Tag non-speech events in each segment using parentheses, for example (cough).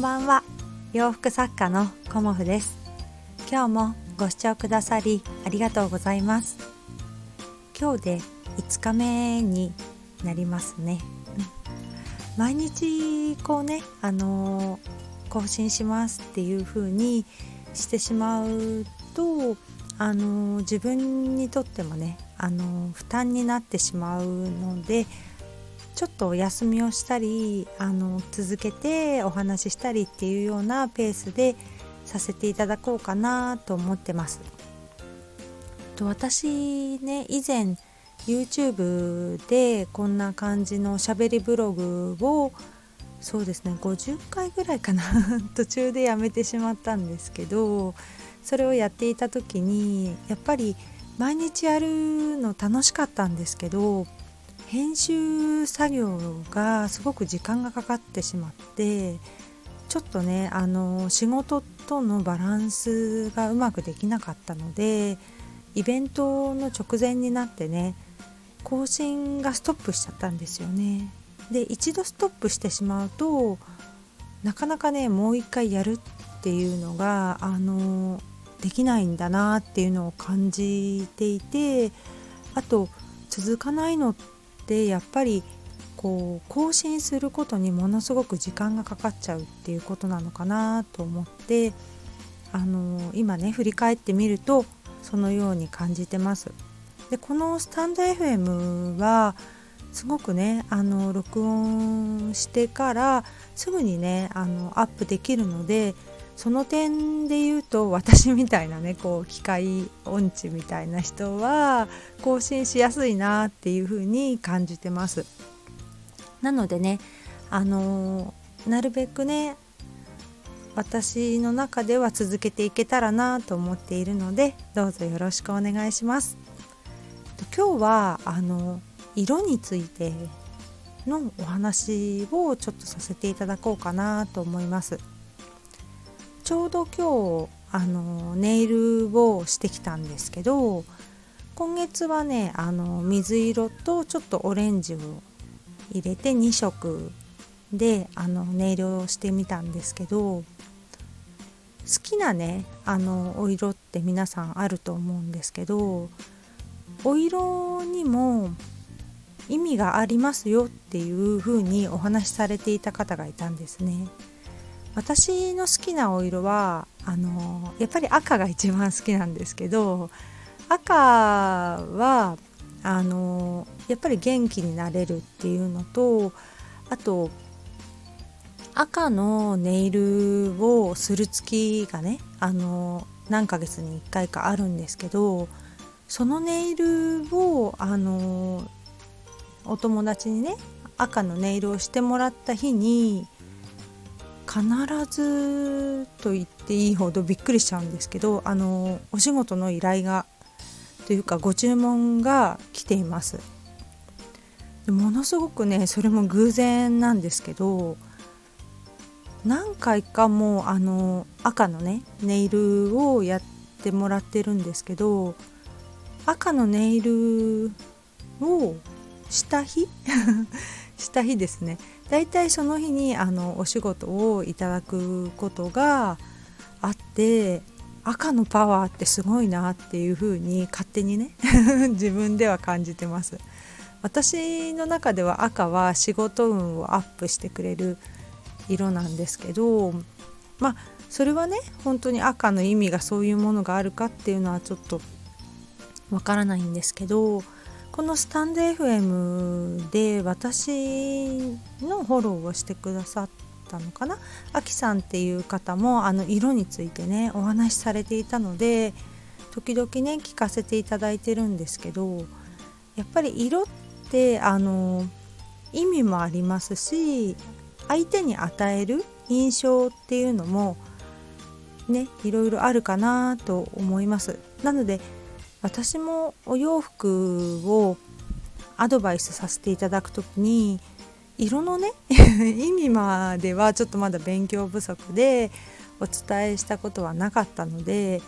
んばんは。洋服作家のコモフです。今日もご視聴くださりありがとうございます。今日で5日目になりますね、毎日こうねあのー、更新しますっていう風にしてしまうとあのー、自分にとってもねあのー、負担になってしまうのでちょっとお休みをしたりあの続けてお話ししたりっていうようなペースでさせていただこうかなと思ってます。と私ね以前 YouTube でこんな感じのしゃべりブログをそうですね50回ぐらいかな (laughs) 途中でやめてしまったんですけどそれをやっていた時にやっぱり毎日やるの楽しかったんですけど編集作業がすごく時間がかかってしまってちょっとねあの仕事とのバランスがうまくできなかったのでイベントの直前になってね更新がストップしちゃったんですよね。で一度ストップしてしまうとなかなかねもう一回やるっていうのがあのできないんだなっていうのを感じていてあと続かないのってでやっぱりこう更新することにものすごく時間がかかっちゃうっていうことなのかなと思ってあの今ね振り返ってみるとそのように感じてます。でこのスタンド FM はすごくねあの録音してからすぐにねあのアップできるのでその点で言うと私みたいなねこう機械音痴みたいな人は更新しやすいなっていう風に感じてます。なのでねあのなるべくね私の中では続けていけたらなと思っているのでどうぞよろしくお願いします。今日はあの色についてのお話をちょっとさせていただこうかなと思います。ちょうど今日あのネイルをしてきたんですけど今月はねあの水色とちょっとオレンジを入れて2色であのネイルをしてみたんですけど好きなねあのお色って皆さんあると思うんですけどお色にも意味がありますよっていう風にお話しされていた方がいたんですね。私の好きなお色はあのやっぱり赤が一番好きなんですけど赤はあのやっぱり元気になれるっていうのとあと赤のネイルをする月がねあの何ヶ月に1回かあるんですけどそのネイルをあのお友達にね赤のネイルをしてもらった日に必ずと言っていいほどびっくりしちゃうんですけどあのお仕事の依頼がというかご注文が来ています。ものすごくねそれも偶然なんですけど何回かもうあの赤のねネイルをやってもらってるんですけど赤のネイルをした日？(laughs) した日ですね。だいたいその日にあのお仕事をいただくことがあって赤のパワーってすごいなっていう風に勝手にね (laughs) 自分では感じてます。私の中では赤は仕事運をアップしてくれる色なんですけどまあそれはね本当に赤の意味がそういうものがあるかっていうのはちょっとわからないんですけどこのスタンド FM で私のフォローをしてくださったのかな？あきさんっていう方もあの色についてねお話しされていたので時々ね聞かせていただいてるんですけどやっぱり色ってあの意味もありますし相手に与える印象っていうのもねいろいろあるかなと思います。なので私もお洋服をアドバイスさせていただく時に色のね (laughs) 意味まではちょっとまだ勉強不足でお伝えしたことはなかったので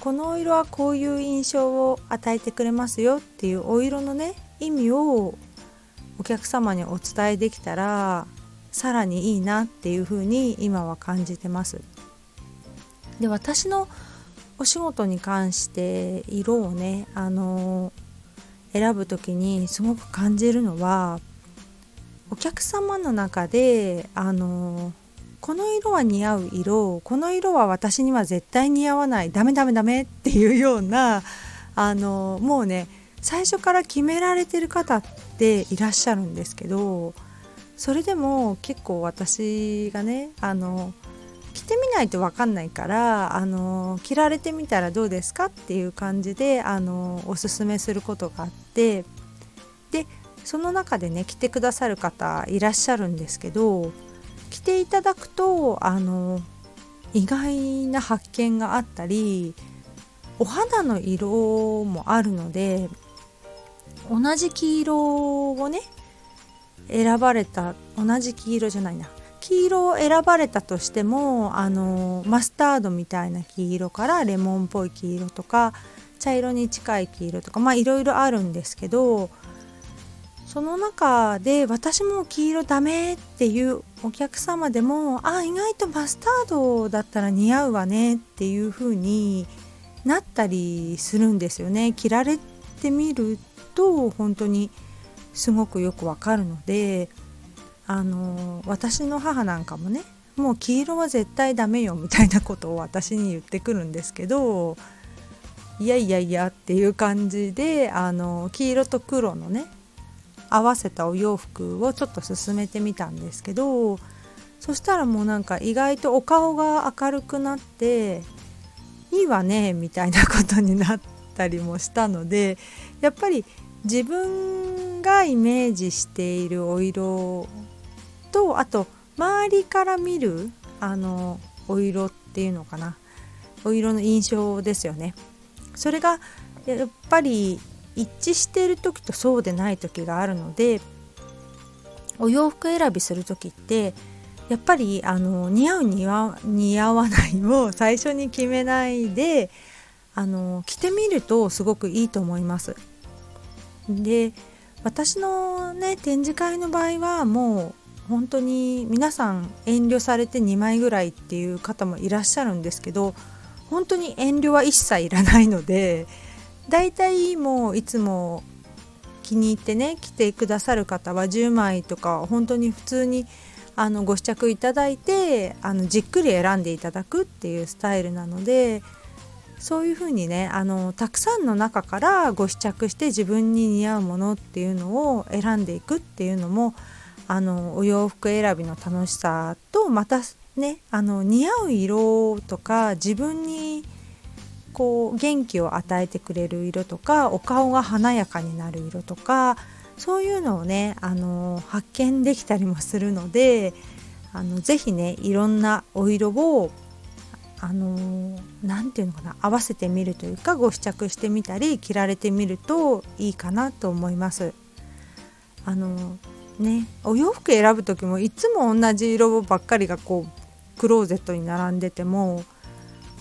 このお色はこういう印象を与えてくれますよっていうお色のね意味をお客様にお伝えできたらさらにいいなっていうふうに今は感じてます。で私のお仕事に関して色をねあの選ぶ時にすごく感じるのはお客様の中であのこの色は似合う色この色は私には絶対似合わないダメダメダメっていうようなあのもうね最初から決められてる方っていらっしゃるんですけどそれでも結構私がねあの着てみないと分かんないからあの着られてみたらどうですかっていう感じであのおすすめすることがあってでその中でね着てくださる方いらっしゃるんですけど着ていただくとあの意外な発見があったりお肌の色もあるので同じ黄色をね選ばれた同じ黄色じゃないな黄色を選ばれたとしてもあのマスタードみたいな黄色からレモンっぽい黄色とか茶色に近い黄色とかまあいろいろあるんですけどその中で私も黄色ダメっていうお客様でもあ意外とマスタードだったら似合うわねっていう風になったりするんですよね。着られてみると本当にすごくよくわかるのであの私の母なんかもねもう黄色は絶対ダメよみたいなことを私に言ってくるんですけどいやいやいやっていう感じであの黄色と黒のね合わせたお洋服をちょっと勧めてみたんですけどそしたらもうなんか意外とお顔が明るくなっていいわねみたいなことになったりもしたのでやっぱり自分がイメージしているお色とあと周りから見るあのお色っていうのかなお色の印象ですよねそれがやっぱり一致している時とそうでない時があるのでお洋服選びする時ってやっぱりあの似合う似合似合わないを最初に決めないであの着てみるとすごくいいと思います。で私のね展示会の場合はもう本当に皆さん遠慮されて2枚ぐらいっていう方もいらっしゃるんですけど本当に遠慮は一切いらないのでだいたいもういつも気に入ってね来てくださる方は10枚とか本当に普通にあのご試着いただいてあのじっくり選んでいただくっていうスタイルなのでそういうふうにねあのたくさんの中からご試着して自分に似合うものっていうのを選んでいくっていうのもあのお洋服選びの楽しさとまたねあの似合う色とか自分にこう元気を与えてくれる色とかお顔が華やかになる色とかそういうのをねあの発見できたりもするのであのぜひねいろんなお色をあの何て言うのかな合わせてみるというかご試着してみたり着られてみるといいかなと思います。あのねお洋服選ぶ時もいつも同じ色ばっかりがこうクローゼットに並んでても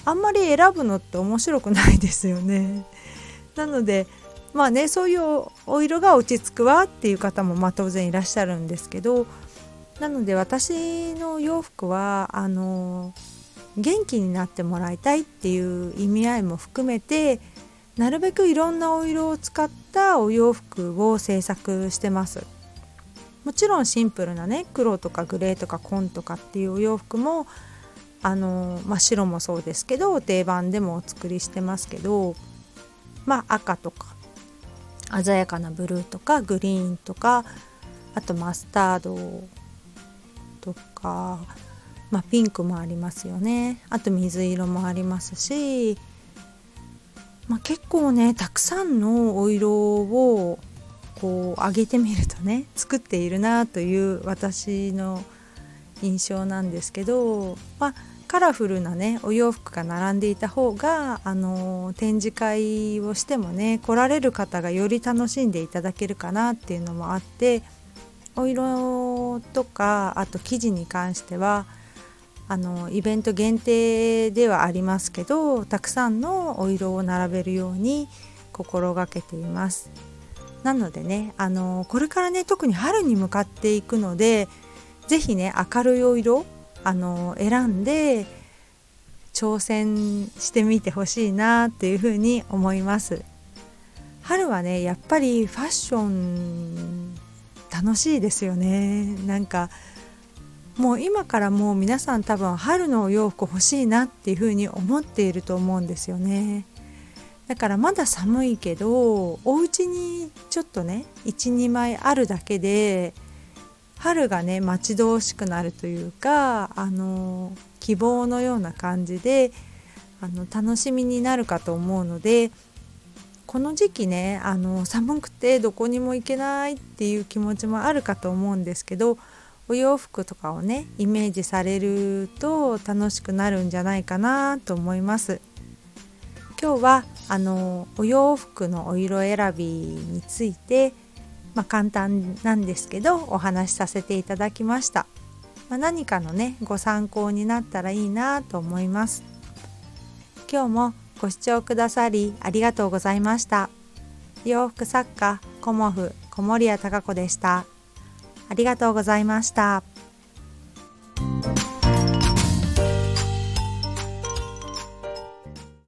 あんまり選ぶのって面白くないですよね。なのでまあねそういうお色が落ち着くわっていう方もまあ当然いらっしゃるんですけどなので私の洋服はあの元気になってもらいたいっていう意味合いも含めてなるべくいろんなお色を使ったお洋服を制作してますもちろんシンプルなね黒とかグレーとか紺とかっていうお洋服もあの、まあ、白もそうですけど定番でもお作りしてますけどまあ赤とか鮮やかなブルーとかグリーンとかあとマスタードとかまあ、ピンクもありますよね。あと水色もありますし、まあ、結構ねたくさんのお色をこう上げてみるとね (laughs) 作っているなという私の印象なんですけど、まあ、カラフルなねお洋服が並んでいた方があの展示会をしてもね来られる方がより楽しんでいただけるかなっていうのもあってお色とかあと生地に関してはあのイベント限定ではありますけどたくさんのお色を並べるように心がけています。なのでねあのこれからね特に春に向かっていくので是非ね明るいお色あの選んで挑戦してみてほしいなっていうふうに思います。春はねやっぱりファッション楽しいですよね。なんかもう今からもう皆さん多分春のお洋服欲しいなっていうふうに思っていると思うんですよね。だからまだ寒いけどお家にちょっとね12枚あるだけで春がね待ち遠しくなるというかあの希望のような感じであの楽しみになるかと思うのでこの時期ねあの寒くてどこにも行けないっていう気持ちもあるかと思うんですけどお洋服とかをねイメージされると楽しくなるんじゃないかなと思います。今日はあのお洋服のお色選びについて、まあ、簡単なんですけどお話しさせていただきました、まあ、何かのねご参考になったらいいなと思います。今日もご視聴くださりありがとうございました。洋服作家コモフ小森屋隆子でした。ありがとうございました。